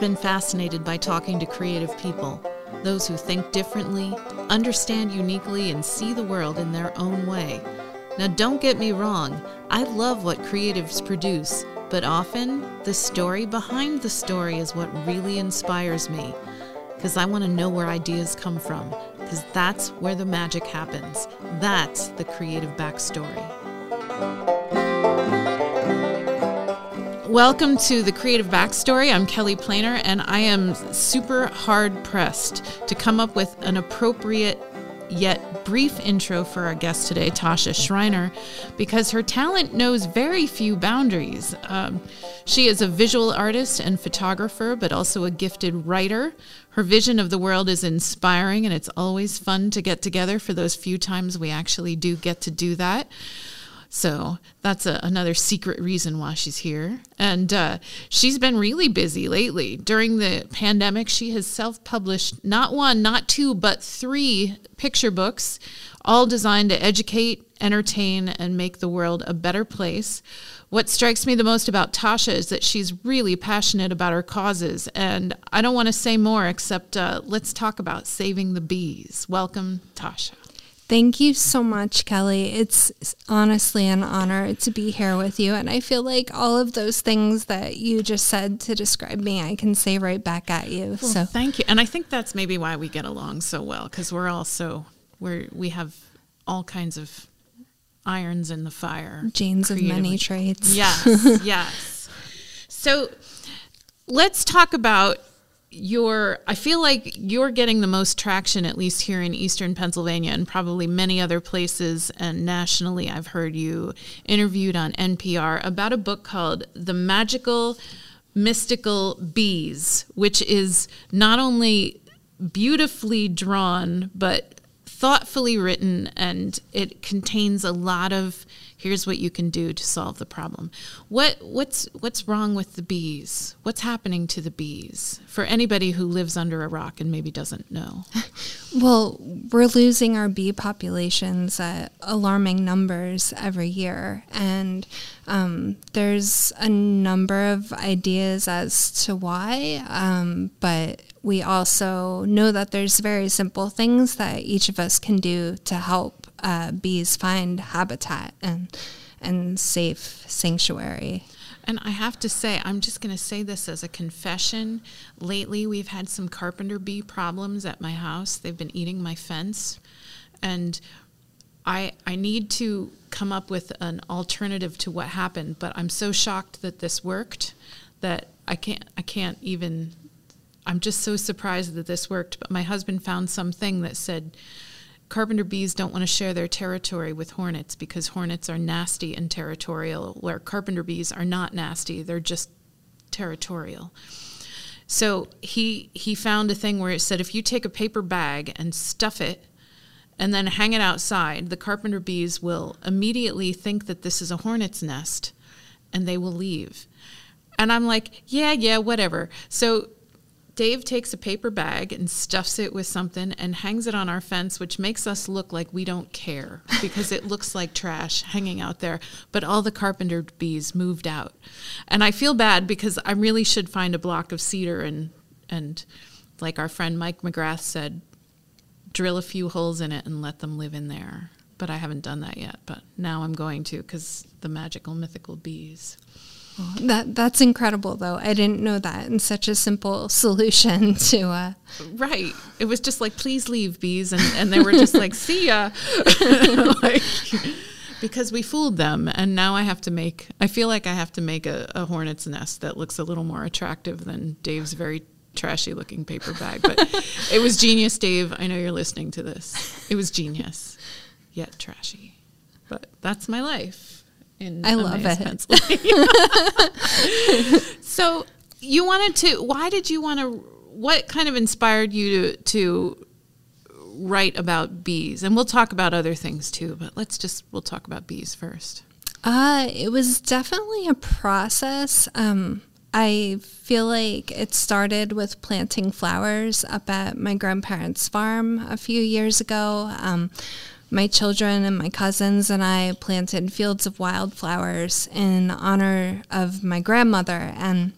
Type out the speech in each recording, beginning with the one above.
been fascinated by talking to creative people, those who think differently, understand uniquely, and see the world in their own way. Now, don't get me wrong, I love what creatives produce, but often the story behind the story is what really inspires me. Because I want to know where ideas come from, because that's where the magic happens. That's the creative backstory. Welcome to the Creative Backstory. I'm Kelly Planer, and I am super hard pressed to come up with an appropriate yet brief intro for our guest today, Tassia Schreiner, because her talent knows very few boundaries. Um, she is a visual artist and photographer, but also a gifted writer. Her vision of the world is inspiring, and it's always fun to get together for those few times we actually do get to do that. So that's a, another secret reason why she's here. And uh, she's been really busy lately. During the pandemic, she has self published not one, not two, but three picture books, all designed to educate, entertain, and make the world a better place. What strikes me the most about Tassia is that she's really passionate about her causes. And I don't want to say more except uh, let's talk about saving the bees. Welcome, Tassia. Thank you so much, Kelly. It's honestly an honor to be here with you. And I feel like all of those things that you just said to describe me, I can say right back at you. Well, so thank you. And I think that's maybe why we get along so well because we're all so, we're, we have all kinds of irons in the fire. Genes of many traits. Yes, yes. So let's talk about you're I feel like you're getting the most traction at least here in eastern Pennsylvania and probably many other places and nationally I've heard you interviewed on NPR about a book called The Magical Mythical Bees which is not only beautifully drawn but thoughtfully written and it contains a lot of here's what you can do to solve the problem. What what's what's wrong with the bees? What's happening to the bees? For anybody who lives under a rock and maybe doesn't know. well, we're losing our bee populations at alarming numbers every year, and um, there's a number of ideas as to why, um, but we also know that there's very simple things that each of us can do to help uh, bees find habitat and and safe sanctuary. And I have to say, I'm just going to say this as a confession. Lately, we've had some carpenter bee problems at my house. They've been eating my fence, and I I need to come up with an alternative to what happened. But I'm so shocked that this worked that I can't I can't even. I'm just so surprised that this worked. But my husband found something that said carpenter bees don't want to share their territory with hornets because hornets are nasty and territorial, where carpenter bees are not nasty, they're just territorial. So he he found a thing where it said if you take a paper bag and stuff it and then hang it outside, the carpenter bees will immediately think that this is a hornet's nest and they will leave. And I'm like, yeah, yeah, whatever. So Dave takes a paper bag and stuffs it with something and hangs it on our fence, which makes us look like we don't care because it looks like trash hanging out there. But all the carpenter bees moved out. And I feel bad because I really should find a block of cedar and, and like our friend Mike McGrath said, drill a few holes in it and let them live in there. But I haven't done that yet. But now I'm going to because the magical, mythical bees. That that's incredible, though. I didn't know that, and such a simple solution to. Uh... Right. It was just like, please leave, bees, and and they were just like, see ya, like, because we fooled them, and now I have to make. I feel like I have to make a, a hornet's nest that looks a little more attractive than Dave's very trashy looking paper bag. But it was genius, Dave. I know you're listening to this. It was genius, yet trashy. But that's my life in I love it. So you wanted to why did you want to what kind of inspired you to to write about bees? And we'll talk about other things too, but let's just we'll talk about bees first. Uh, it was definitely a process. Um, I feel like it started with planting flowers up at my grandparents' farm a few years ago. Um, my children and my cousins and I planted fields of wildflowers in honor of my grandmother. And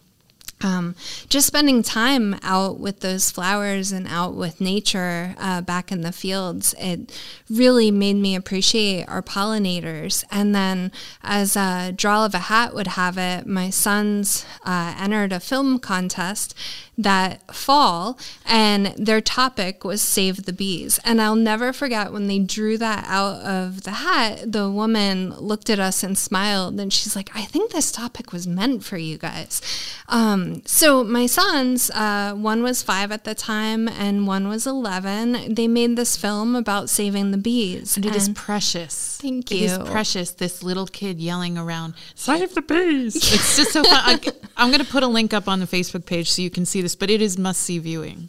um, just spending time out with those flowers and out with nature uh, back in the fields, it really made me appreciate our pollinators. And then, as a draw of a hat would have it, my sons uh, entered a film contest that fall, and their topic was Save the Bees. And I'll never forget when they drew that out of the hat, the woman looked at us and smiled, and she's like, I think this topic was meant for you guys. Um, so, my sons, uh, one was five at the time, and one was 11, they made this film about saving the bees. And it is precious. Thank you It is precious. This little kid yelling around, "Save the bees!" It's just so fun. I, I'm going to put a link up on the Facebook page so you can see this, but it is must see viewing.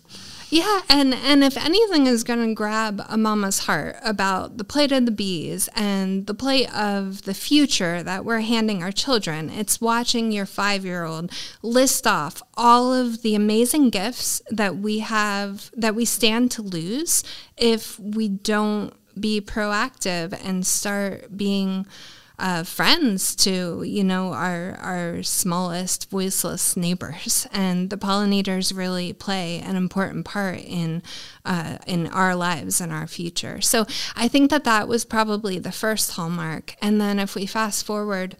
Yeah, and and if anything is going to grab a mama's heart about the plight of the bees and the plight of the future that we're handing our children, it's watching your 5-year-old list off all of the amazing gifts that we have that we stand to lose if we don't be proactive and start being uh, friends to you know our our smallest voiceless neighbors, and the pollinators really play an important part in uh, in our lives and our future. So I think that that was probably the first hallmark, and then if we fast forward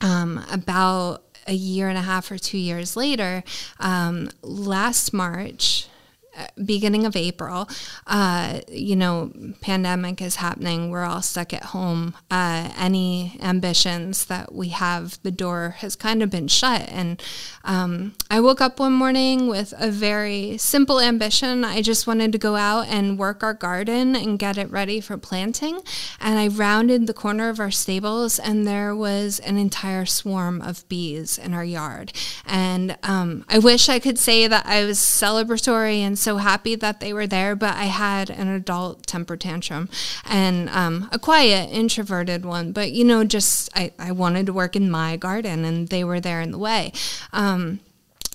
um, about a year and a half or two years later, um, last March beginning of April, uh, you know, pandemic is happening. We're all stuck at home. Uh, any ambitions that we have, the door has kind of been shut. And um, I woke up one morning with a very simple ambition. I just wanted to go out and work our garden and get it ready for planting. And I rounded the corner of our stables, and there was an entire swarm of bees in our yard. And um, I wish I could say that I was celebratory and so happy that they were there, but I had an adult temper tantrum and um, a quiet, introverted one. But, you know, just I, I wanted to work in my garden and they were there in the way. Um,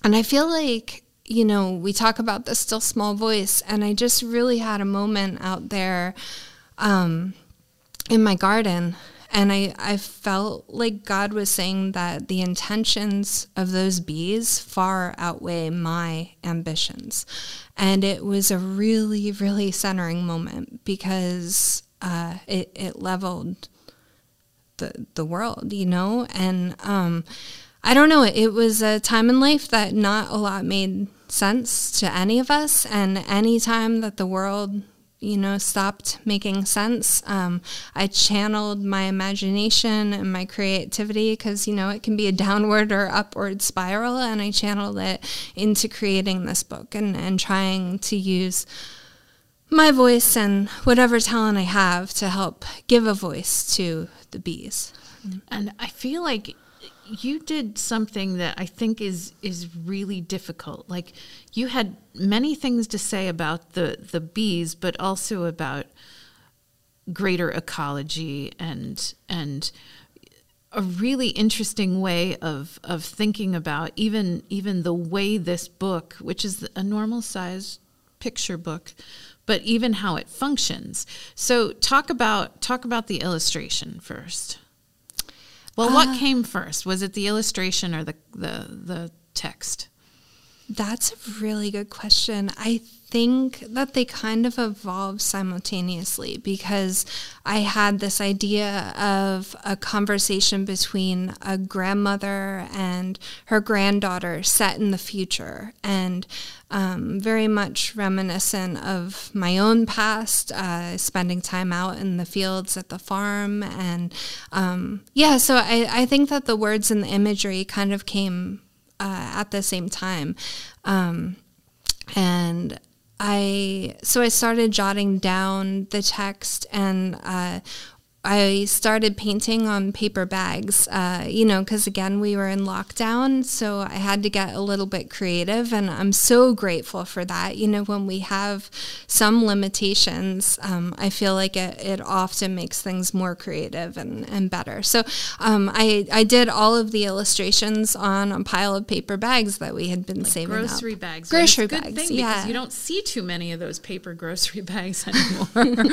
and I feel like, you know, we talk about the still small voice, and I just really had a moment out there um, in my garden and I, I felt like God was saying that the intentions of those bees far outweigh my ambitions. And it was a really, really centering moment because uh, it, it leveled the, the world, you know? And um, I don't know, it was a time in life that not a lot made sense to any of us. And any time that the world you know, stopped making sense. Um, I channeled my imagination and my creativity because, you know, it can be a downward or upward spiral. And I channeled it into creating this book and, and trying to use my voice and whatever talent I have to help give a voice to the bees. And I feel like you did something that I think is is really difficult. Like you had many things to say about the the bees, but also about greater ecology and and a really interesting way of of thinking about even even the way this book, which is a normal size picture book, but even how it functions. So talk about talk about the illustration first. Well, what uh, came first? Was it the illustration or the the the text? That's a really good question. I think that they kind of evolved simultaneously because I had this idea of a conversation between a grandmother and her granddaughter set in the future and um, very much reminiscent of my own past, uh, spending time out in the fields at the farm. And um, yeah, so I, I think that the words and the imagery kind of came uh, at the same time. Um, and I so I started jotting down the text and uh, I started painting on paper bags, uh, you know, because again, we were in lockdown. So I had to get a little bit creative. And I'm so grateful for that. You know, when we have some limitations, um, I feel like it, it often makes things more creative and, and better. So um, I, I did all of the illustrations on a pile of paper bags that we had been saving grocery up. bags. Grocery And it's a bags, thing yeah. because you don't see too many of those paper grocery bags anymore.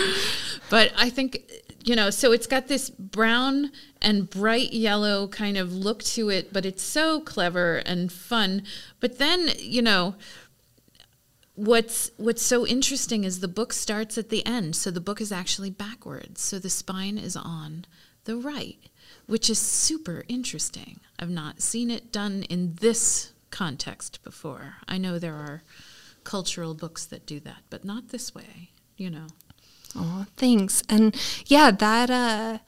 but I think you know, so it's got this brown and bright yellow kind of look to it, but it's so clever and fun. But then, you know, what's what's so interesting is the book starts at the end. So the book is actually backwards. So the spine is on the right which is super interesting. I've not seen it done in this context before. I know there are cultural books that do that but not this way you know oh thanks. And yeah that uh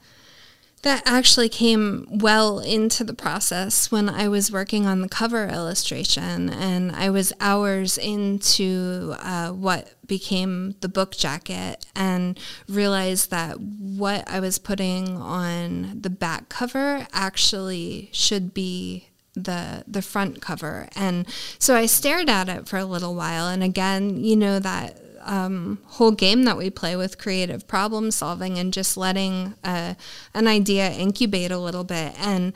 that actually came well into the process when I was working on the cover illustration, and I was hours into uh, what became the book jacket, and realized that what I was putting on the back cover actually should be the the front cover. And so I stared at it for a little while and again you know that um, whole game that we play with creative problem solving and just letting uh, an idea incubate a little bit. And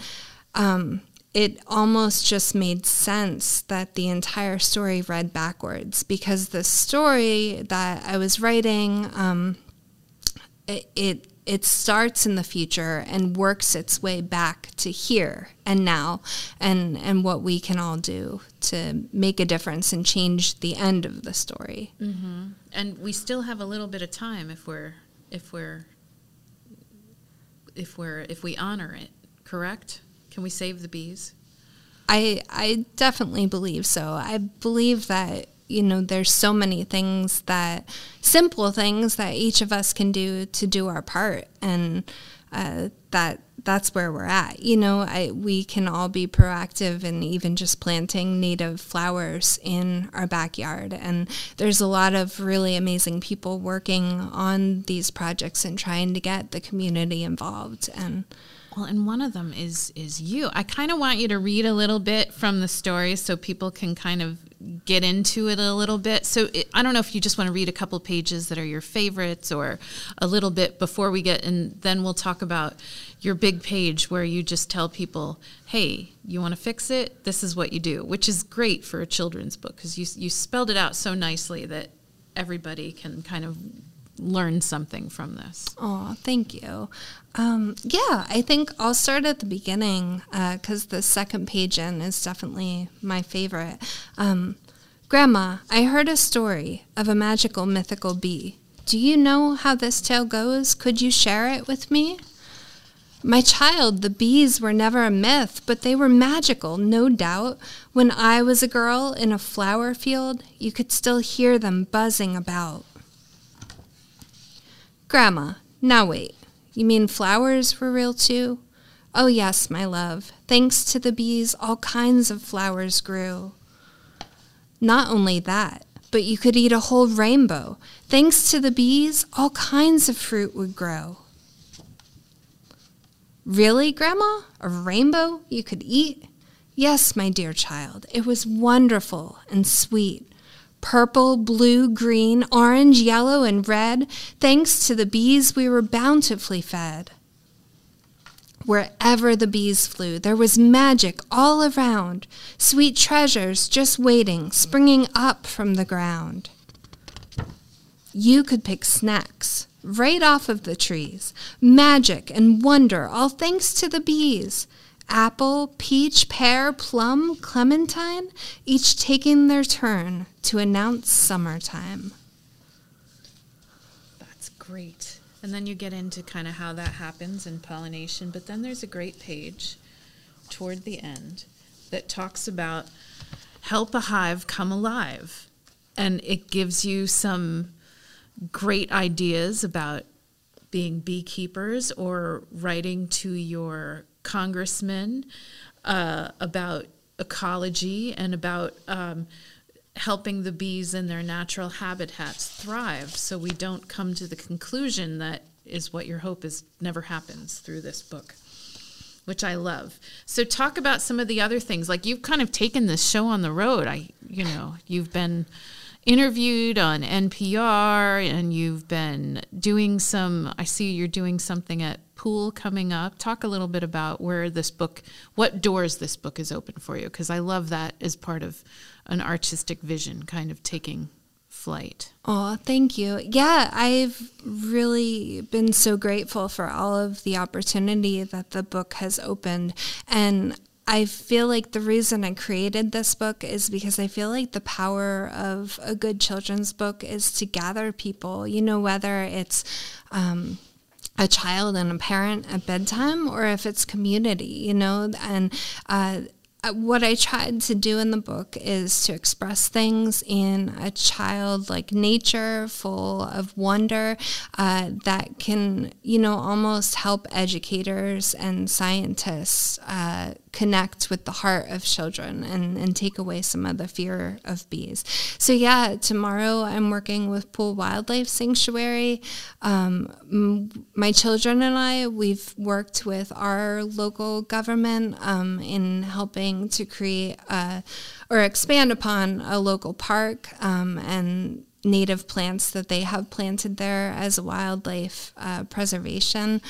um, it almost just made sense that the entire story read backwards because the story that I was writing, um, it, it it starts in the future and works its way back to here and now and and what we can all do to make a difference and change the end of the story. Mm-hmm. and we still have a little bit of time if we're if we're if we're if we honor it correct? Can we save the bees? I i definitely believe so. I believe that you know, there's so many things that, simple things that each of us can do to do our part. And uh, that that's where we're at. You know, I, we can all be proactive and even just planting native flowers in our backyard. And there's a lot of really amazing people working on these projects and trying to get the community involved. And well, and one of them is is you. I kind of want you to read a little bit from the story so people can kind of get into it a little bit. So it, I don't know if you just want to read a couple pages that are your favorites or a little bit before we get, and then we'll talk about your big page where you just tell people, hey, you want to fix it? This is what you do, which is great for a children's book because you, you spelled it out so nicely that everybody can kind of learn something from this. Oh, thank you. Um, yeah, I think I'll start at the beginning because uh, the second page in is definitely my favorite. Um, Grandma, I heard a story of a magical mythical bee. Do you know how this tale goes? Could you share it with me? My child, the bees were never a myth, but they were magical, no doubt. When I was a girl in a flower field, you could still hear them buzzing about. Grandma, now wait. You mean flowers were real too? Oh, yes, my love. Thanks to the bees, all kinds of flowers grew. Not only that, but you could eat a whole rainbow. Thanks to the bees, all kinds of fruit would grow. Really, Grandma? A rainbow you could eat? Yes, my dear child. It was wonderful and sweet purple, blue, green, orange, yellow, and red, thanks to the bees we were bountifully fed. Wherever the bees flew, there was magic all around, sweet treasures just waiting, springing up from the ground. You could pick snacks right off of the trees, magic and wonder, all thanks to the bees apple, peach, pear, plum, clementine, each taking their turn to announce summertime. That's great. And then you get into kind of how that happens in pollination, but then there's a great page toward the end that talks about help a hive come alive. And it gives you some great ideas about being beekeepers or writing to your congressman uh, about ecology and about um, helping the bees in their natural habitats thrive. So we don't come to the conclusion that is what your hope is never happens through this book which i love. So talk about some of the other things. Like you've kind of taken this show on the road. I you know you've been interviewed on npr and you've been doing some i see you're doing something at pool coming up. Talk a little bit about where this book, what doors this book is open for you, because I love that as part of an artistic vision, kind of taking flight. Oh, thank you. Yeah, I've really been so grateful for all of the opportunity that the book has opened. And I feel like the reason I created this book is because I feel like the power of a good children's book is to gather people, you know, whether it's um, a child and a parent at bedtime or if it's community, you know, and uh, uh, what I tried to do in the book is to express things in a childlike nature, full of wonder, uh, that can, you know, almost help educators and scientists uh, connect with the heart of children and, and take away some of the fear of bees. So, yeah, tomorrow I'm working with Pool Wildlife Sanctuary. Um, my children and I, we've worked with our local government um, in helping to create a, or expand upon a local park um, and native plants that they have planted there as wildlife uh, preservation.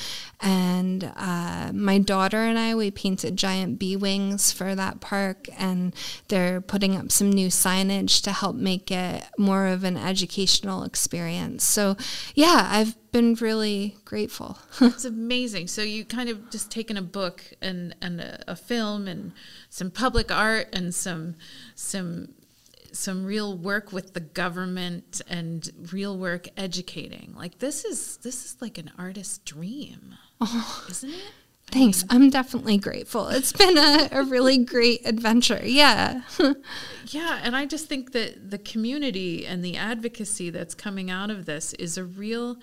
And uh, my daughter and I, we painted giant bee wings for that park, and they're putting up some new signage to help make it more of an educational experience. So, yeah, I've been really grateful. it's amazing. So you kind of just taken a book and and a, a film and some public art and some some some real work with the government and real work educating. Like this is this is like an artist's dream, oh, isn't it? Thanks. I am definitely grateful. It's been a, a really great adventure. Yeah. yeah. And I just think that the community and the advocacy that's coming out of this is a real.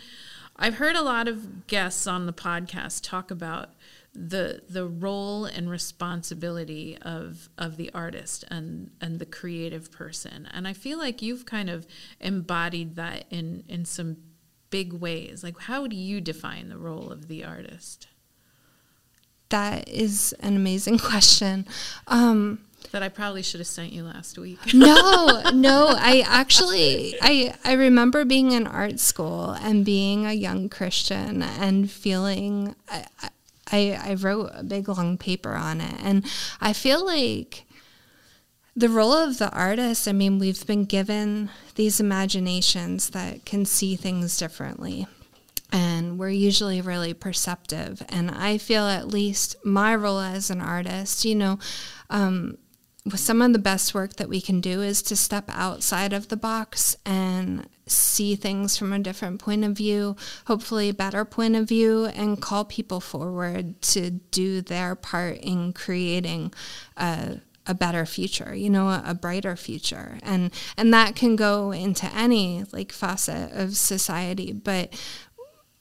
I've heard a lot of guests on the podcast talk about the the role and responsibility of of the artist and and the creative person. And i feel like you've kind of embodied that in in some big ways. Like how do you define the role of the artist? That is an amazing question. Um, that I probably should have sent you last week. no, no, I actually I I remember being in art school and being a young Christian and feeling I, I, I wrote a big long paper on it. And I feel like the role of the artist, I mean, we've been given these imaginations that can see things differently. And we're usually really perceptive. And I feel at least my role as an artist, you know, um, some of the best work that we can do is to step outside of the box and see things from a different point of view, hopefully a better point of view, and call people forward to do their part in creating a, a better future, you know, a, a brighter future. And and that can go into any like facet of society, but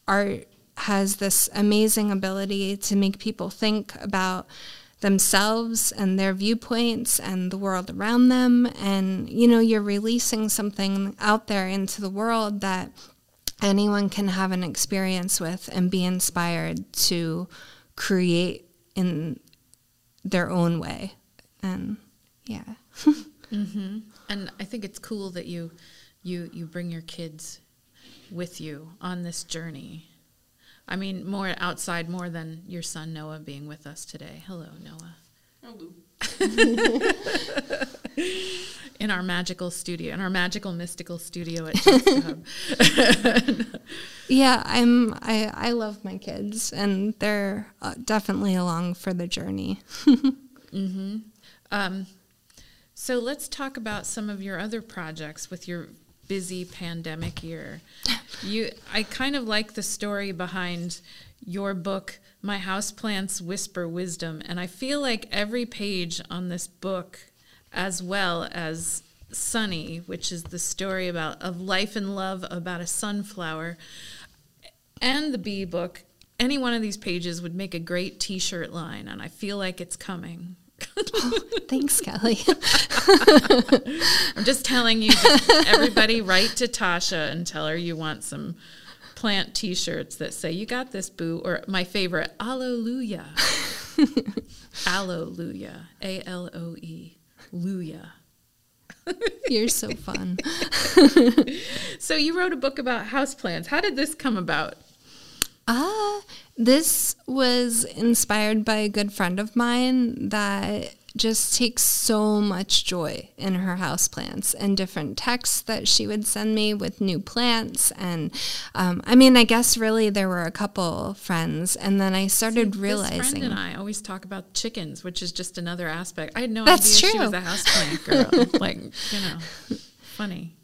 art has this amazing ability to make people think about themselves and their viewpoints and the world around them. And, you know, you're releasing something out there into the world that anyone can have an experience with and be inspired to create in their own way. And yeah. mm-hmm. And I think it's cool that you you you bring your kids with you on this journey I mean, more outside, more than your son Noah being with us today. Hello, Noah. Hello. in our magical studio, in our magical mystical studio at Hub. yeah, I'm. I I love my kids, and they're uh, definitely along for the journey. mm-hmm. Um, so let's talk about some of your other projects with your busy pandemic year. You, I kind of like the story behind your book, My Houseplants Whisper Wisdom, and I feel like every page on this book, as well as Sunny, which is the story about of life and love about a sunflower, and the bee book, any one of these pages would make a great T-shirt line, and I feel like it's coming oh, thanks, Kelly. I'm just telling you, everybody write to Tassia and tell her you want some plant t-shirts that say you got this boo or my favorite alleluia. Alleluia. A-l-o-e luya. You're so fun. So you wrote a book about houseplants how did this come about? Ah, uh, this was inspired by a good friend of mine that just takes so much joy in her houseplants and different texts that she would send me with new plants. And um, I mean, I guess really there were a couple friends, and then I started See, realizing. This friend and I always talk about chickens, which is just another aspect. I had no That's idea true. she was a houseplant girl. like, you know, funny.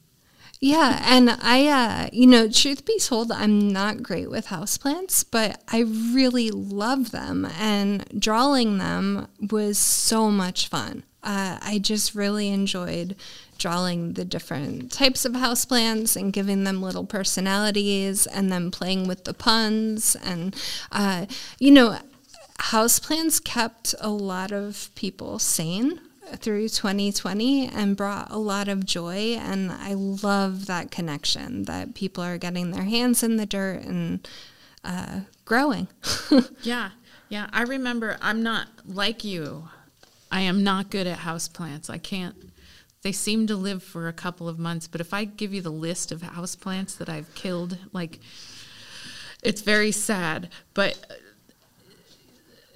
Yeah, and I, uh, you know, truth be told, I'm not great with houseplants, but I really love them, and drawing them was so much fun. Uh, I just really enjoyed drawing the different types of houseplants and giving them little personalities, and then playing with the puns, and uh, you know, houseplants kept a lot of people sane through 2020 and brought a lot of joy. And I love that connection that people are getting their hands in the dirt and uh, growing. Yeah, yeah. I remember I'm not like you. I am not good at houseplants. I can't. They seem to live for a couple of months, but if I give you the list of houseplants that I've killed, like it's very sad, but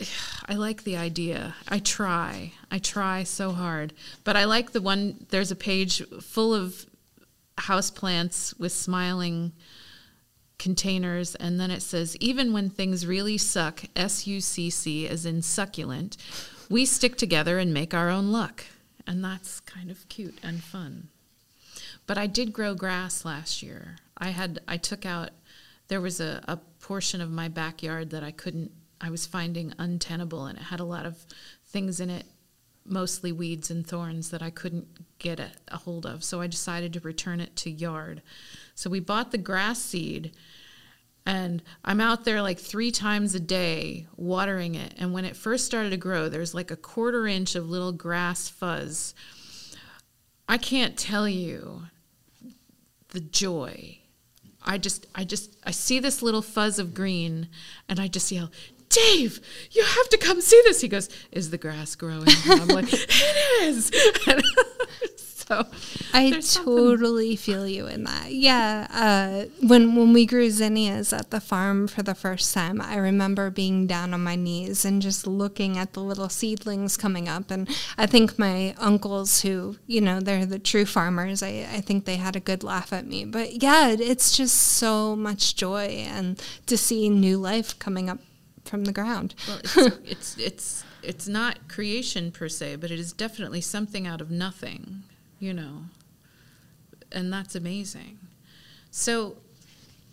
I like the idea. I try. I try so hard. But I like the one there's a page full of houseplants with smiling containers and then it says even when things really suck, S U C C as in succulent, we stick together and make our own luck. And that's kind of cute and fun. But I did grow grass last year. I had I took out there was a, a portion of my backyard that I couldn't I was finding untenable and it had a lot of things in it, mostly weeds and thorns that I couldn't get a, a hold of. So I decided to return it to yard. So we bought the grass seed and I'm out there like three times a day watering it. And when it first started to grow, there's like a quarter inch of little grass fuzz. I can't tell you the joy. I just, I just, I see this little fuzz of green and I just yell, Dave, you have to come see this. He goes, Is the grass growing? And I'm like, It is. so I totally feel you in that. Yeah, uh, when when we grew zinnias at the farm for the first time, I remember being down on my knees and just looking at the little seedlings coming up. And I think my uncles, who you know, they're the true farmers, I, I think they had a good laugh at me. But yeah, it- it's just so much joy and to see new life coming up from the ground. Well, it's, it's it's it's not creation per se, but it is definitely something out of nothing, you know, and that's amazing. So,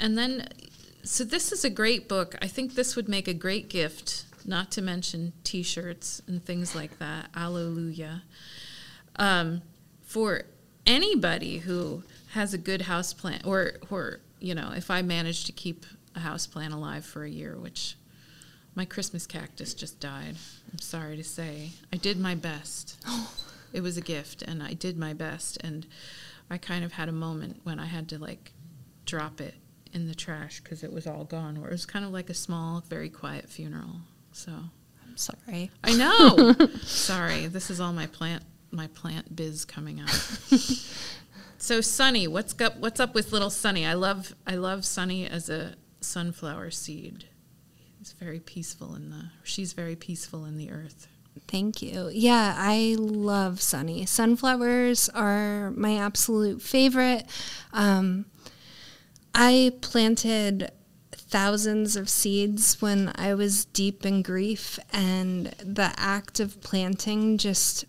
and then, so this is a great book. I think this would make a great gift. Not to mention T-shirts and things like that. Alleluia. Um, for anybody who has a good house plant, or or you know, if I manage to keep a house plant alive for a year, which my Christmas cactus just died. I'm sorry to say. I did my best. It was a gift, and I did my best. And I kind of had a moment when I had to like drop it in the trash because it was all gone. Where it was kind of like a small, very quiet funeral. So I'm sorry. I know. sorry, this is all my plant my plant biz coming out. so Sunny, what's up? What's up with little Sunny? I love I love Sunny as a sunflower seed. It's very peaceful in the. She's very peaceful in the earth. Thank you. Yeah, I love sunny. Sunflowers are my absolute favorite. Um, I planted thousands of seeds when I was deep in grief, and the act of planting just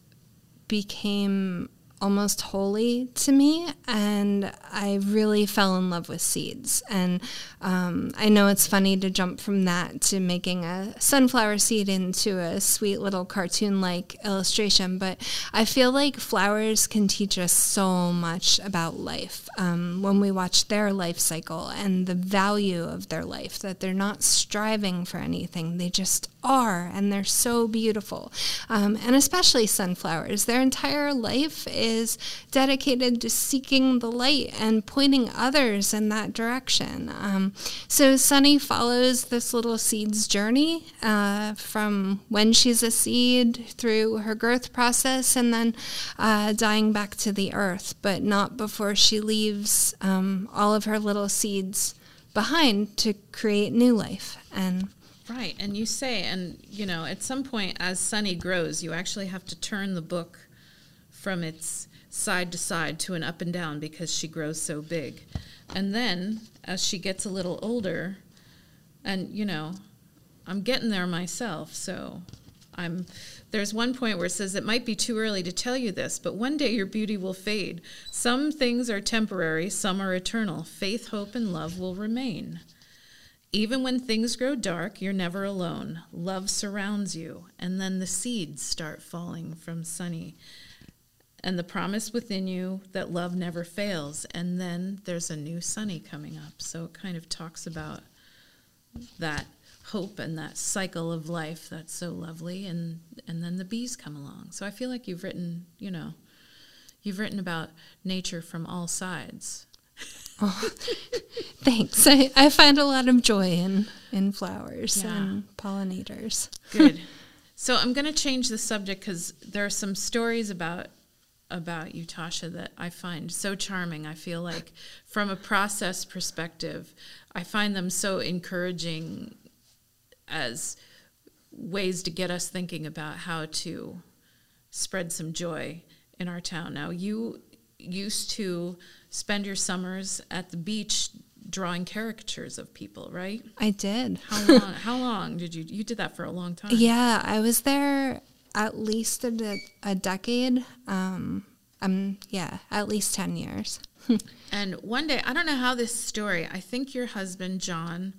became almost holy to me and i really fell in love with seeds. And um, i know it's funny to jump from that to making a sunflower seed into a sweet little cartoon like illustration but i feel like flowers can teach us so much about life um, when we watch their life cycle and the value of their life that they're not striving for anything. They just are and they're so beautiful. Um, and especially sunflowers. Their entire life is dedicated to seeking the light and pointing others in that direction. Um, so sunny follows this little seed's journey uh, from when she's a seed through her growth process and then uh, dying back to the earth but not before she leaves um, all of her little seeds behind to create new life and Right. And you say, and you know, at some point as Sunny grows, you actually have to turn the book from its side to side to an up and down because she grows so big. And then as she gets a little older, and you know, I'm getting there myself, so I'm there's one point where it says it might be too early to tell you this, but one day your beauty will fade. Some things are temporary, some are eternal. Faith, hope, and love will remain. Even when things grow dark, you're never alone. Love surrounds you, and then the seeds start falling from Sunny. And the promise within you that love never fails. And then there's a new Sunny coming up. So it kind of talks about that hope and that cycle of life that's so lovely and and then the bees come along so i feel like you've written you know you've written about nature from all sides oh, thanks I, I find a lot of joy in in flowers Yeah. and pollinators good so i'm going to change the subject because there are some stories about about you tassia that i find so charming i feel like from a process perspective i find them so encouraging as ways to get us thinking about how to spread some joy in our town. Now, you used to spend your summers at the beach drawing caricatures of people, right? i did How long? how long did you? You did that for a long time. Yeah, I was there at least a, de- a decade. Um, um, yeah, at least 10 years. And one day, I don't know how this story. I think your husband John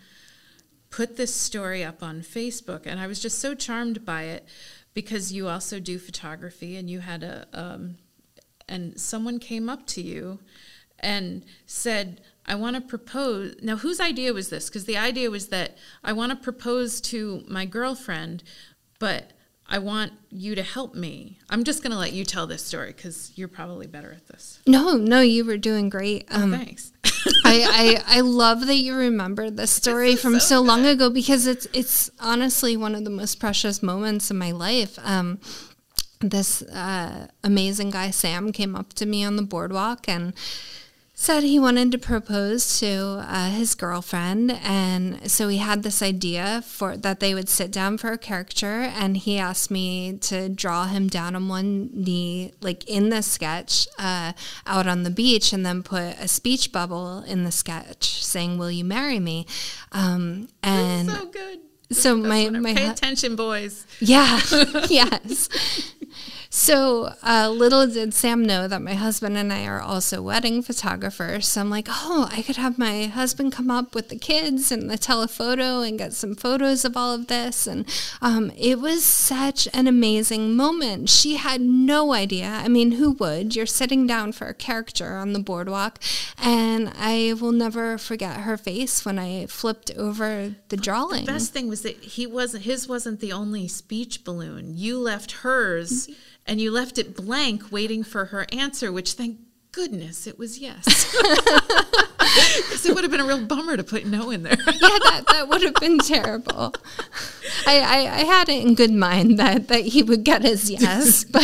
put this story up on Facebook, and I was just so charmed by it because you also do photography, and you had a um, and someone came up to you and said, I want to propose. Now, whose idea was this? Because the idea was that I want to propose to my girlfriend, but I want you to help me. I'm just going to let you tell this story because you're probably better at this. No, no, you were doing great. Um, Thanks. I, I I love that you remembered this story is from so so, long ago because it's it's honestly one of the most precious moments in my life. Um, this uh, amazing guy Sam came up to me on the boardwalk and said he wanted to propose to uh, his girlfriend and so he had this idea for that they would sit down for a caricature and he asked me to draw him down on one knee like in the sketch uh, out on the beach and then put a speech bubble in the sketch saying will you marry me um, and so good. so my my Pay attention, boys. yeah, yes. So uh, little did Sam know that my husband and I are also wedding photographers. So I'm like, oh, I could have my husband come up with the kids and the telephoto and get some photos of all of this. And um, it was such an amazing moment. She had no idea. I mean, who would? You're sitting down for a character on the boardwalk, and I will never forget her face when I flipped over the drawing. The best thing was that he wasn't his wasn't the only speech balloon. You left hers and you left it blank waiting for her answer, which thank goodness it was yes. Because it would have been a real bummer to put no in there. yeah, that, that would have been terrible. I, I, I had it in good mind that, that he would get his yes, but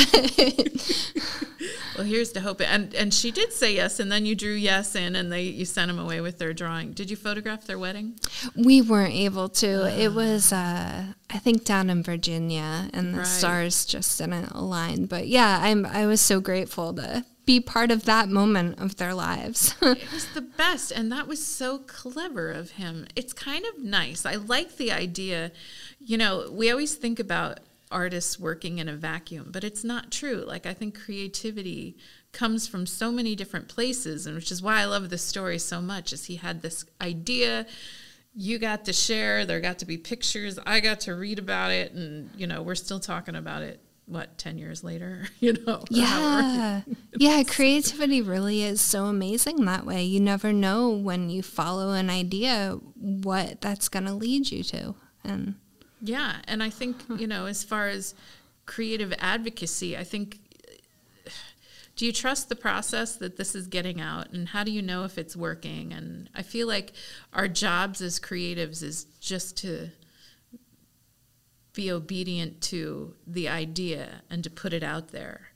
well, here's to hope. And and she did say yes, and then you drew yes in, and they you sent him away with their drawing. Did you photograph their wedding? we weren't able to. It was, uh, I think, down in Virginia, and the Right. stars just didn't align. But yeah, I'm I was so grateful to be part of that moment of their lives. It was the best, and that was so clever of him. It's kind of nice. I like the idea. You know, we always think about artists working in a vacuum, but it's not true. Like, I think creativity comes from so many different places, and which is why I love this story so much. Is he had this idea. You got to share. There got to be pictures. I got to read about it, and you know we're still talking about it. What ten years later? You know. Yeah. Yeah, creativity really is so amazing that way. You never know when you follow an idea what that's going to lead you to. And Yeah, and I think you know, as far as creative advocacy, I think. Do you trust the process that this is getting out, and how do you know if it's working? And I feel like our jobs as creatives is just to be obedient to the idea and to put it out there.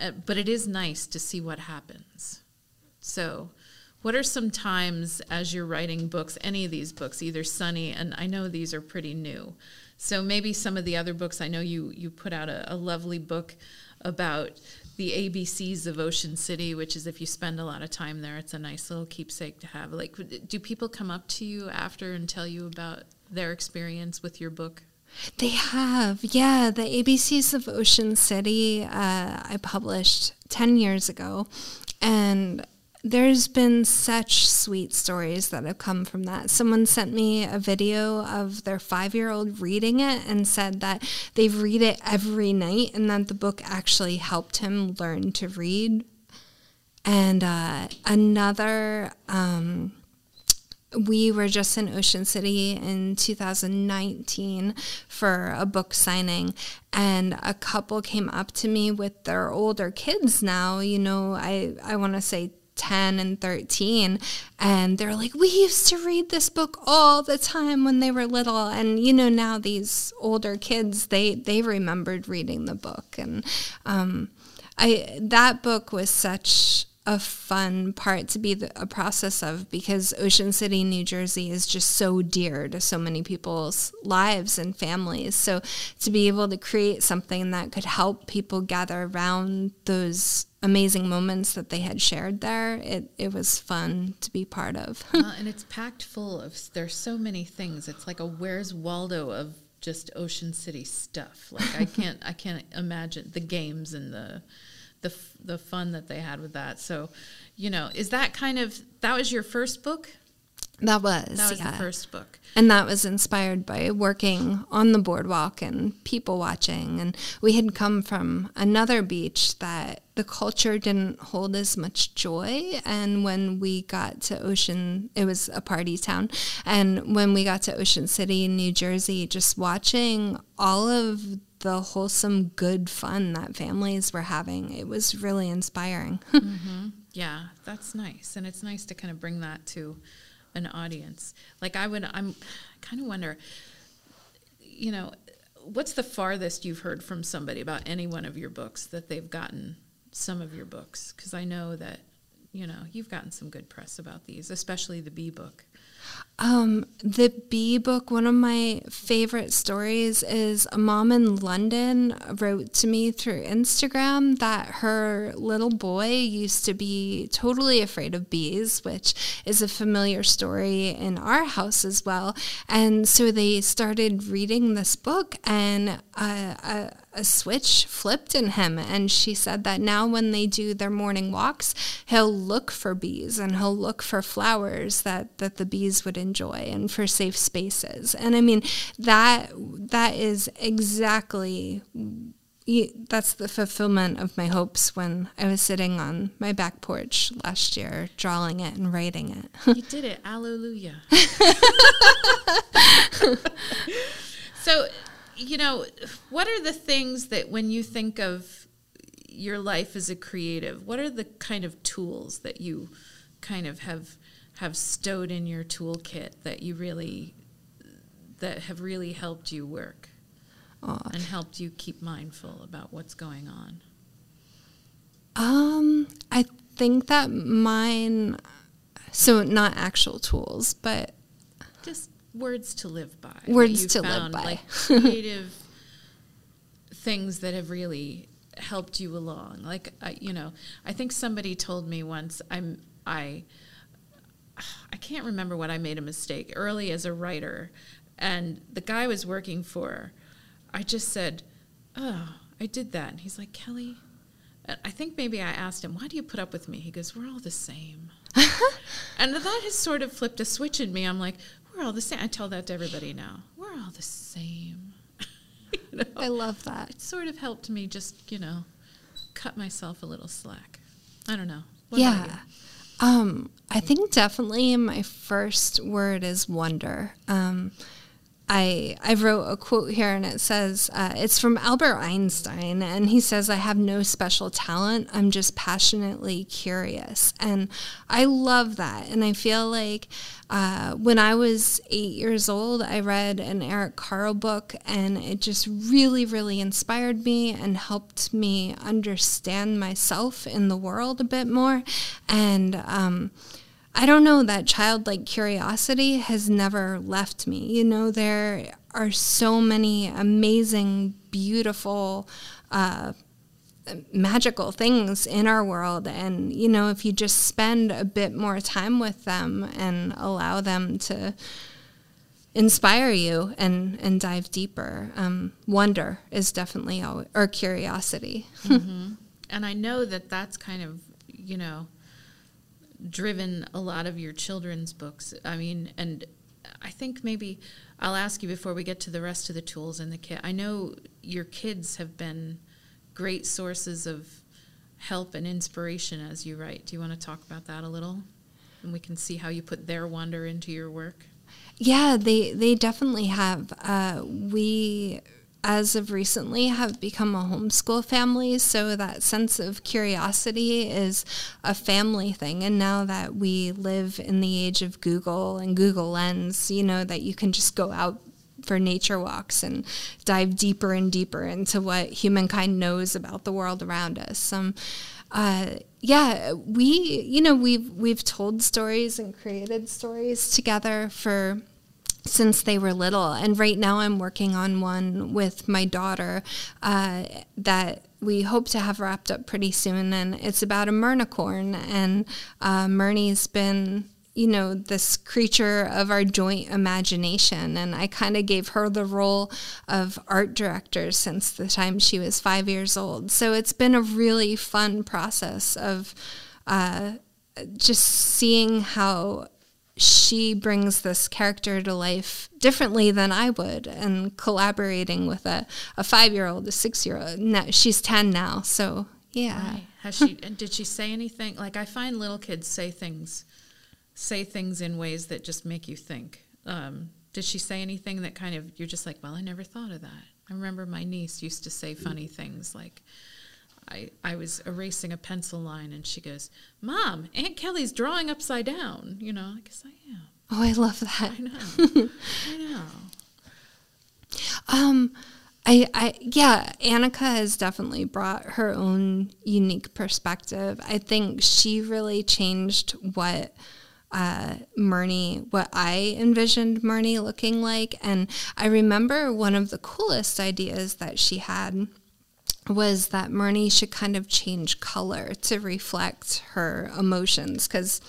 Uh, but it is nice to see what happens. So, what are some times as you're writing books, any of these books, either Sunny, and I know these are pretty new. So maybe some of the other books, I know you, you put out a, a lovely book about the ABCs of Ocean City, which is if you spend a lot of time there, it's a nice little keepsake to have. Like, do people come up to you after and tell you about their experience with your book? They have, yeah. The ABCs of Ocean City, uh, I published 10 years ago. And there's been such sweet stories that have come from that. Someone sent me a video of their five year old reading it and said that they read it every night and that the book actually helped him learn to read. And uh, another, um, we were just in Ocean City in 2019 for a book signing, and a couple came up to me with their older kids now. You know, I, I want to say 10 and 13 and they're like we used to read this book all the time when they were little and you know now these older kids they they remembered reading the book and um, I that book was such a fun part to be the, a process of because Ocean City, New Jersey is just so dear to so many people's lives and families. So to be able to create something that could help people gather around those amazing moments that they had shared there, it, it was fun to be part of. well, and it's packed full of, there's so many things. It's like a Where's Waldo of just Ocean City stuff. Like I can't, I can't imagine the games and the, the the fun that they had with that. So, you know, is that kind of that was your first book? That was that was yeah. the first book, and that was inspired by working on the boardwalk and people watching. And we had come from another beach that the culture didn't hold as much joy. And when we got to Ocean, it was a party town. And when we got to Ocean City, New Jersey, just watching all of the wholesome, good fun that families were having. It was really inspiring. mm-hmm. Yeah, that's nice, and it's nice to kind of bring that to an audience. Like I would, I'm kind of wonder, you know, what's the farthest you've heard from somebody about any one of your books that they've gotten some of your books? Because I know that you know you've gotten some good press about these, especially the B book. Um, the Bee book, one of my favorite stories is a mom in London wrote to me through Instagram that her little boy used to be totally afraid of bees, which is a familiar story in our house as well. And so they started reading this book, and a switch flipped in him. And she said that now, when they do their morning walks, he'll look for bees and he'll look for flowers that, that the bees would enjoy and for safe spaces. And I mean, that that is exactly that's the fulfillment of my hopes when I was sitting on my back porch last year, drawing it and writing it. you did it. Alleluia. so you know, what are the things that when you think of your life as a creative, what are the kind of tools that you kind of have have stowed in your toolkit that you really that have really helped you work Aww. and helped you keep mindful about what's going on? Um, I think that mine so not actual tools, but just words to live by. Words to found, live by. Like creative things that have really helped you along. Like I, you know, I think somebody told me once I'm I I can't remember what I made a mistake early as a writer and the guy I was working for I just said, "Oh, I did that." And he's like, "Kelly, uh, I think maybe I asked him, "Why do you put up with me?" He goes, "We're all the same." and that has sort of flipped a switch in me. I'm like, we're all the same. I tell that to everybody now. We're all the same. you know? I love that. It sort of helped me just, you know, cut myself a little slack. I don't know. What yeah. Um, I think definitely my first word is wonder. Um, I, I wrote a quote here and it says, uh, it's from Albert Einstein. And he says, I have no special talent. I'm just passionately curious. And I love that. And I feel like uh, when I was eight years old, I read an Eric Carle book and it just really, really inspired me and helped me understand myself in the world a bit more. And, um, I don't know, that childlike curiosity has never left me. You know, there are so many amazing, beautiful, uh, magical things in our world. And, you know, if you just spend a bit more time with them and allow them to inspire you and, and dive deeper, um, wonder is definitely, always, or curiosity. Mm-hmm. and I know that that's kind of, you know, driven a lot of your children's books. I mean, and I think maybe I'll ask you before we get to the rest of the tools in the kit. I know your kids have been great sources of help and inspiration as you write. Do you want to talk about that a little? And we can see how you put their wonder into your work. Yeah, they they definitely have. Uh, we as of recently have become a homeschool family so that sense of curiosity is a family thing. And now that we live in the age of google and google lens you know that you can just go out for nature walks and dive deeper and deeper into what humankind knows about the world around us. Um, uh, yeah, we you know we've we've told stories and created stories together for since they were little. And right now, I'm working on one with my daughter uh, that we hope to have wrapped up pretty soon. And it's about a mernicorn. And uh, Myrnie's been you know, this creature of our joint imagination. And I kind of gave her the role of art director since the time she was five years old. So it's been a really fun process of uh, just seeing how she brings this character to life differently than I would, and collaborating with a, a five year old, a six year old. No, she's 10 now, so yeah. Right. Has she, did she say anything? Like, I find little kids say things, say things in ways that just make you think. Um, did she say anything that kind of, you're just like, well, I never thought of that? I remember my niece used to say funny things like, I, I was erasing a pencil line and she goes, Mom, Aunt Kelly's drawing upside down. You know, I guess I am. Oh, I love that. I know. I know. Um, I, I, yeah, Annika has definitely brought her own unique perspective. I think she really changed what uh, what I envisioned Myrnie looking like. And I remember one of the coolest ideas that she had was that Marnie should kind of change color to reflect her emotions because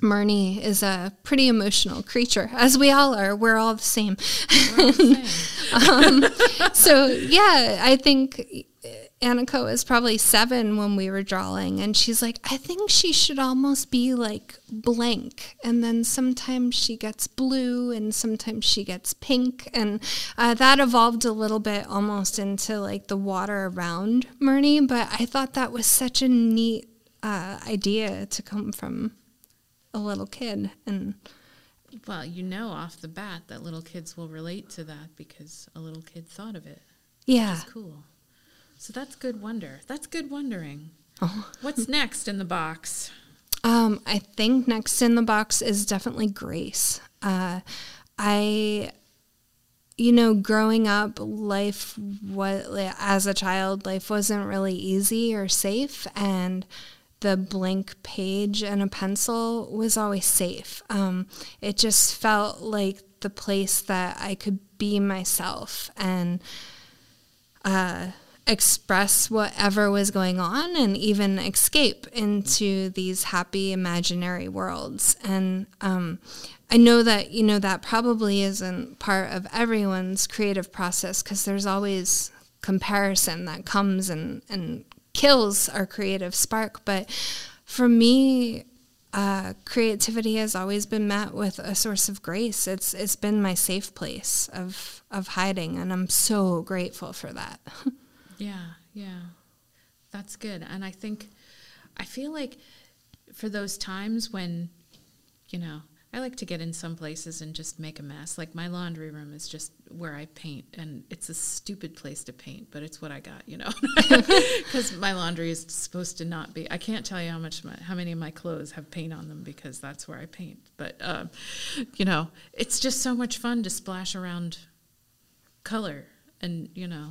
Marnie is a pretty emotional creature, as we all are. We're all the same. All the same. um, so, yeah, I think Annika was probably seven when we were drawing, and she's like, I think she should almost be like blank. And then sometimes she gets blue, and sometimes she gets pink. And uh, that evolved a little bit almost into like the water around Myrnie. But I thought that was such a neat uh, idea to come from a little kid. And well, you know off the bat that little kids will relate to that because a little kid thought of it. Yeah. cool. So that's good wonder. That's good wondering. Oh. What's next in the box? Um, I think next in the box is definitely grace. Uh, I, you know, growing up, life was as a child, life wasn't really easy or safe, and the blank page and a pencil was always safe. Um, it just felt like the place that I could be myself and. Uh, express whatever was going on and even escape into these happy imaginary worlds. And um, I know that, you know, that probably isn't part of everyone's creative process because there's always comparison that comes and, and kills our creative spark. But for me, uh, creativity has always been met with a source of grace. It's it's been my safe place of of hiding, and I'm so grateful for that. Yeah, yeah. That's good. And I think, I feel like for those times when, you know, I like to get in some places and just make a mess. Like my laundry room is just where I paint, and it's a stupid place to paint, but it's what I got, you know. Because my laundry is supposed to not be. I can't tell you how much my, how many of my clothes have paint on them because that's where I paint. But um, you know, it's just so much fun to splash around color, and you know,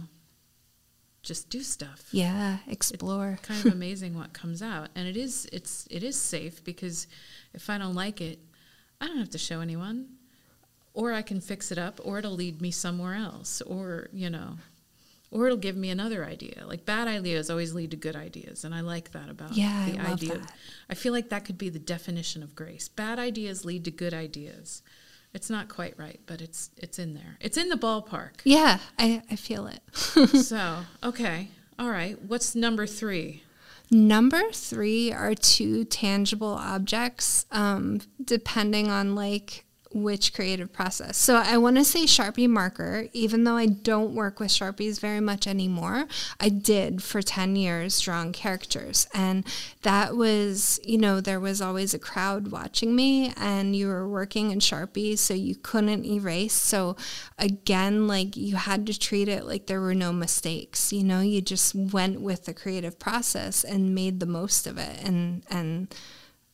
just do stuff. Yeah, explore. It's kind of amazing what comes out, and it is it's it is safe because if I don't like it, I don't have to show anyone, or I can fix it up, or it'll lead me somewhere else, or you know, or it'll give me another idea. Like bad ideas always lead to good ideas, and I like that about Yeah, the I idea. that. I feel like that could be the definition of grace. Bad ideas lead to good ideas. It's not quite right, but it's it's in there. It's in the ballpark. Yeah, I, I feel it. so okay, all right. What's number three? Number three are two tangible objects, um, depending on like which creative process. So I want to say Sharpie marker, even though I don't work with Sharpies very much anymore. I did for 10 years drawing characters. And that was, you know, there was always a crowd watching me and you were working in Sharpie, so you couldn't erase. So again, like you had to treat it like there were no mistakes. You know, you just went with the creative process and made the most of it. And, and,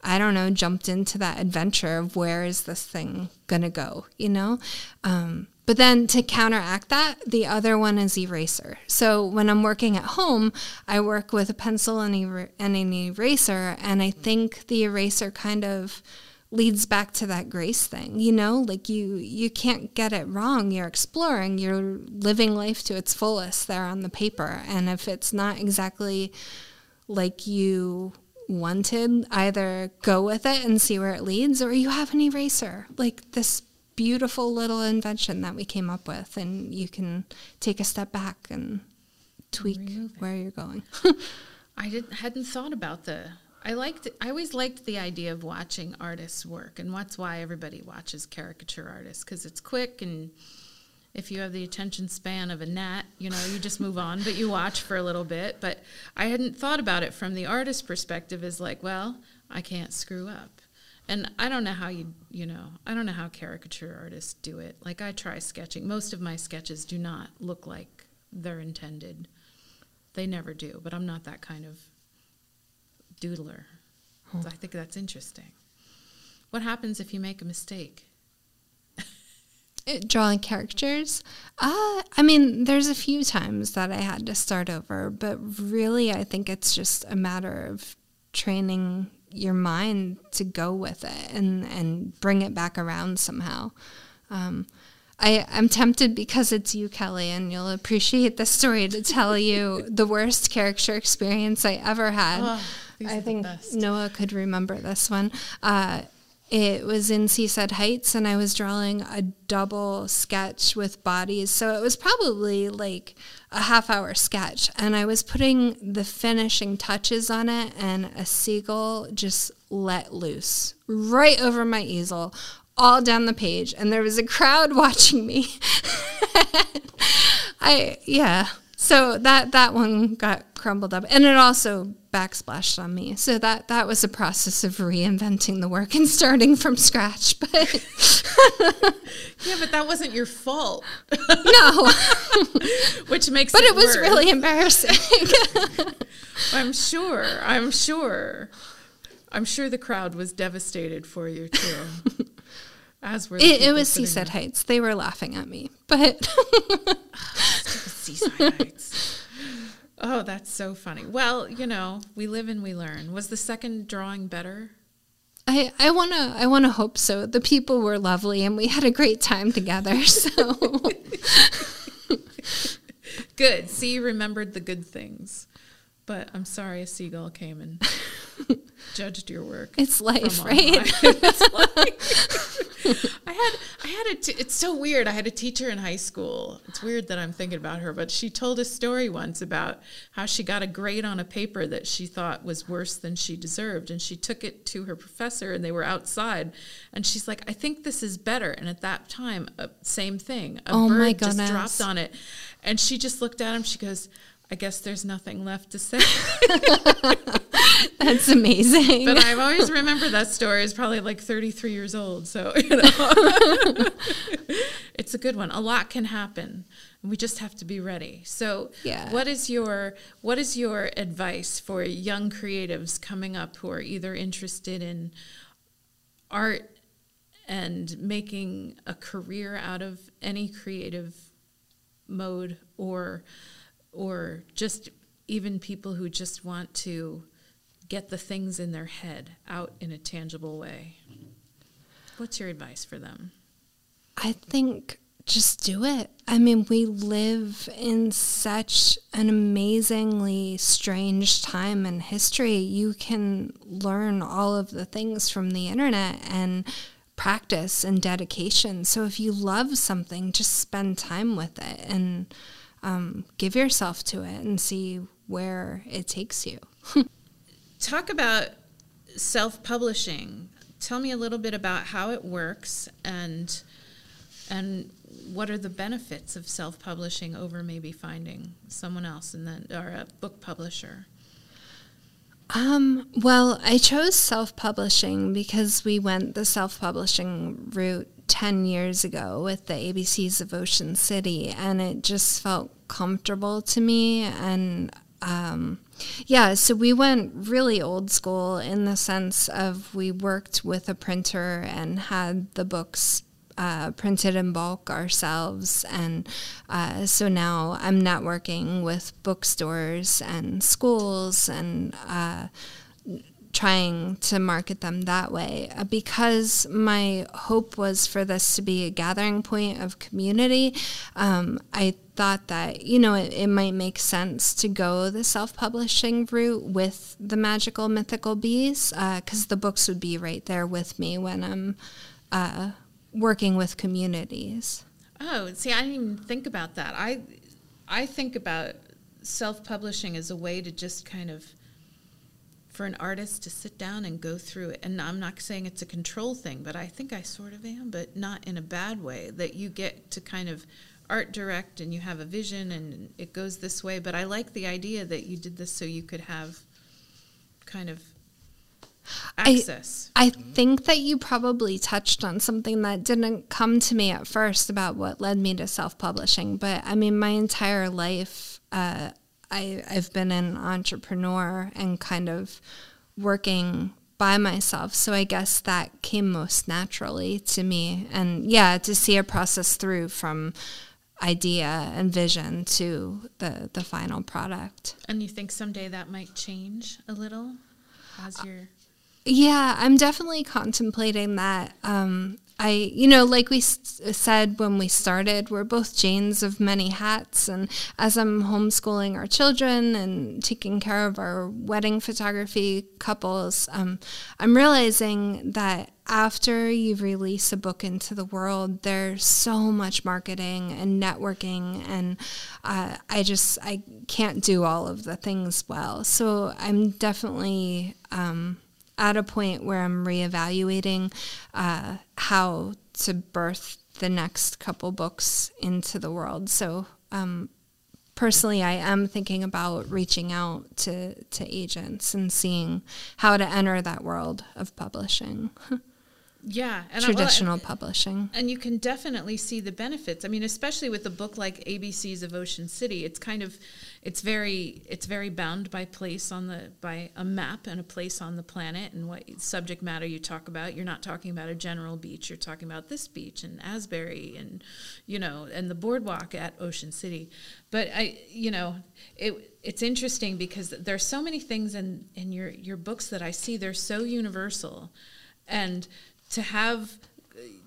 I don't know, jumped into that adventure of where is this thing gonna go, you know? Um, but then to counteract that, the other one is eraser. So when I'm working at home, I work with a pencil and, er- and an eraser, and I think the eraser kind of leads back to that grace thing you know like you you can't get it wrong you're exploring you're living life to its fullest there on the paper and if it's not exactly like you wanted, either go with it and see where it leads, or you have an eraser, like this beautiful little invention that we came up with, and you can take a step back and tweak where you're going. I didn't hadn't thought about the. I liked. I always liked the idea of watching artists work, and that's why everybody watches caricature artists because it's quick and. If you have the attention span of a gnat, you know, you just move on, but you watch for a little bit. But I hadn't thought about it from the artist perspective is like, well, I can't screw up. And I don't know how you, you know, I don't know how caricature artists do it. Like I try sketching. Most of my sketches do not look like they're intended. They never do, but I'm not that kind of doodler. So I think that's interesting. What happens if you make a mistake? Drawing characters, uh, I mean, there's a few times that I had to start over, but really, I think it's just a matter of training your mind to go with it and, and bring it back around somehow. Um, I, I'm tempted because it's you, Kelly, and you'll appreciate the story to tell you the worst character experience I ever had. Oh, I think. Noah could remember this one. Uh, it was in Seaside Heights, and I was drawing a double sketch with bodies. So it was probably like a half hour sketch. And I was putting the finishing touches on it, and a seagull just let loose right over my easel, all down the page. And there was a crowd watching me. I, yeah. So that that one got crumbled up, and it also backsplashed on me. So that that was a process of reinventing the work and starting from scratch. But Yeah, but that wasn't your fault, no, which makes but it, it was really embarrassing. I'm sure. I'm sure. I'm sure the crowd was devastated for you too. As were it, it was Seaside. Heights. They were laughing at me, but Seaside Heights. Oh, that's so funny. Well, you know, we live and we learn. Was the second drawing better? I I wanna I wanna hope so. The people were lovely, and we had a great time together. So Good. See, you remembered the good things. But I'm sorry a seagull came and judged your work. it's life, right? It's like- I had I had a t- it's so weird. I had a teacher in high school. It's weird that I'm thinking about her, but she told a story once about how she got a grade on a paper that she thought was worse than she deserved and she took it to her professor and they were outside and she's like, "I think this is better." And at that time, uh, same thing. A Oh bird just dropped on it. And she just looked at him. She goes, "I guess there's nothing left to say." That's amazing. But I've always remembered that story. It's probably like 33 years old, so you know, it's a good one. A lot can happen. We just have to be ready. So, Yeah. what is your what is your advice for young creatives coming up who are either interested in art and making a career out of any creative mode or or just even people who just want to get the things in their head out in a tangible way? What's your advice for them? I think just do it. I mean, we live in such an amazingly strange time in history. You can learn all of the things from the internet and practice and dedication. So if you love something, just spend time with it and um, give yourself to it and see where it takes you. Talk about self publishing. Tell me a little bit about how it works and and what are the benefits of self publishing over maybe finding someone else and then or a book publisher. Um, well, I chose self publishing because we went the self publishing route 10 years ago with the ABCs of Ocean City, and it just felt comfortable to me. And um, yeah, so we went really old school in the sense of we worked with a printer and had the books uh, printed in bulk ourselves. And uh, so now I'm networking with bookstores and schools and uh, trying to market them that way. Uh, because my hope was for this to be a gathering point of community, um, I thought that you know it, it, might make sense to go the self-publishing route with the magical mythical bees because uh, the books would be right there with me when I'm uh, working with communities. Oh, see, I didn't even think about that. I I think about self-publishing as a way to just kind of for an artist to sit down and go through it. And I'm not saying it's a control thing, but I think I sort of am, but not in a bad way. That you get to kind of art direct and you have a vision and it goes this way. But I like the idea that you did this so you could have kind of access. I, I think that you probably touched on something that didn't come to me at first about what led me to self publishing. But I mean, my entire life, uh, I, I've been an entrepreneur and kind of working by myself. So I guess that came most naturally to me. And yeah, to see a process through from idea and vision to the, the final product. And you think someday that might change a little as you're yeah, I'm definitely contemplating that. Um, I, you know, like we s- said when we started, we're both Janes of many hats. And as I'm homeschooling our children and taking care of our wedding photography couples, um, I'm realizing that after you release a book into the world, there's so much marketing and networking, and uh, I just I can't do all of the things well. So I'm definitely. Um, at a point where I'm reevaluating uh, how to birth the next couple books into the world. So, um, personally, I am thinking about reaching out to, to agents and seeing how to enter that world of publishing. yeah and traditional well, and, publishing. and you can definitely see the benefits. I mean especially with a book like abcs of ocean city it's kind of it's very it's very bound by place on the by a map and a place on the planet and what subject matter you talk about. You're not talking about a general beach you're talking about this beach and asbury and you know and the boardwalk at ocean city. But i you know it it's interesting because there's so many things in in your your books that i see. They're so universal. And to have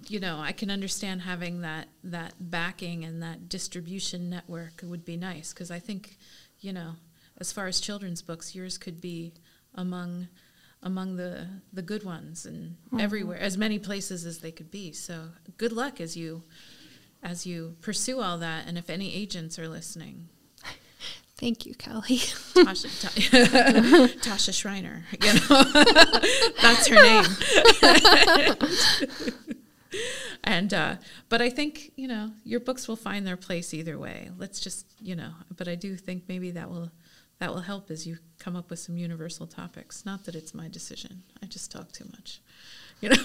you know i can understand having that that backing and that distribution network would be nice because i think you know as far as children's books yours could be among among the the good ones and mm-hmm. everywhere as many places as they could be so good luck as you as you pursue all that and if any agents are listening Thank you, Kelly. Tassia, Tassia Schreiner. You know, that's her name. and uh, but I think you know your books will find their place either way. Let's just you know. But I do think maybe that will that will help as you come up with some universal topics. Not that it's my decision. I just talk too much. You know,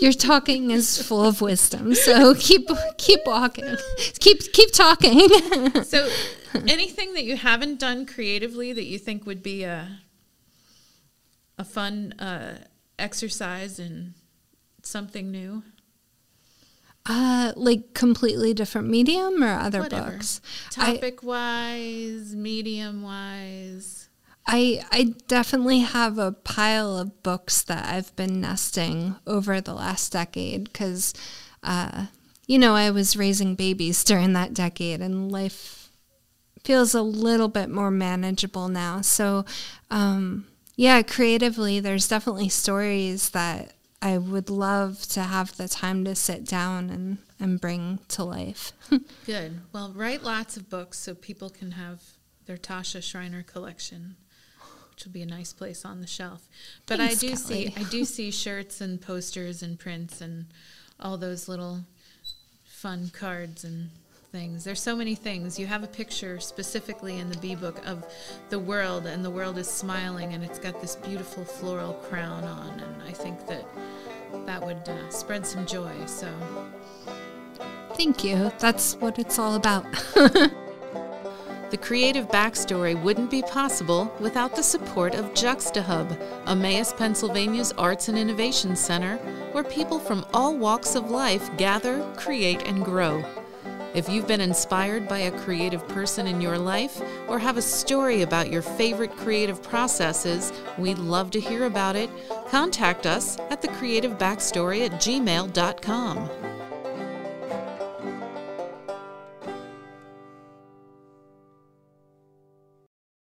your talking is full of wisdom. So keep keep walking, keep keep talking. so, anything that you haven't done creatively that you think would be a a fun uh, exercise and something new? Uh, like completely different medium or other Whatever. books. Topic wise, medium wise. I I definitely have a pile of books that I've been nesting over the last decade because, uh, you know, I was raising babies during that decade, and life feels a little bit more manageable now. So, um, yeah, creatively, there's definitely stories that I would love to have the time to sit down and, and bring to life. Good. Well, write lots of books so people can have their Tassia Schreiner collection, which will be a nice place on the shelf. But Thanks, I do see I do see shirts and posters and prints and all those little fun cards and things. There's so many things. You have a picture specifically in the bee book of the world, and the world is smiling, and it's got this beautiful floral crown on, and I think that that would uh, spread some joy. So. Thank you. That's what it's all about. The creative backstory wouldn't be possible without the support of JuxtaHub, Emmaus, Pennsylvania's Arts and Innovation Center, where people from all walks of life gather, create, and grow. If you've been inspired by a creative person in your life or have a story about your favorite creative processes, we'd love to hear about it. Contact us at thecreativebackstory at gmail.com.